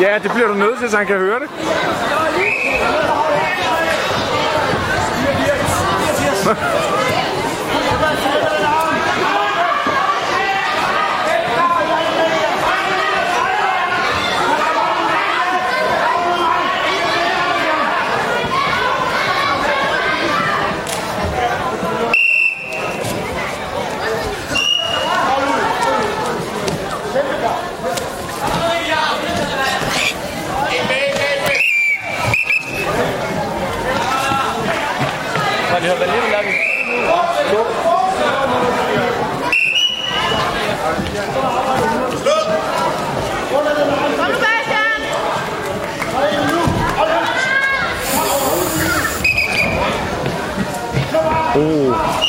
Ja, det bliver du nødt til, så han kan høre det. Man hört väl lite lägre. Oh.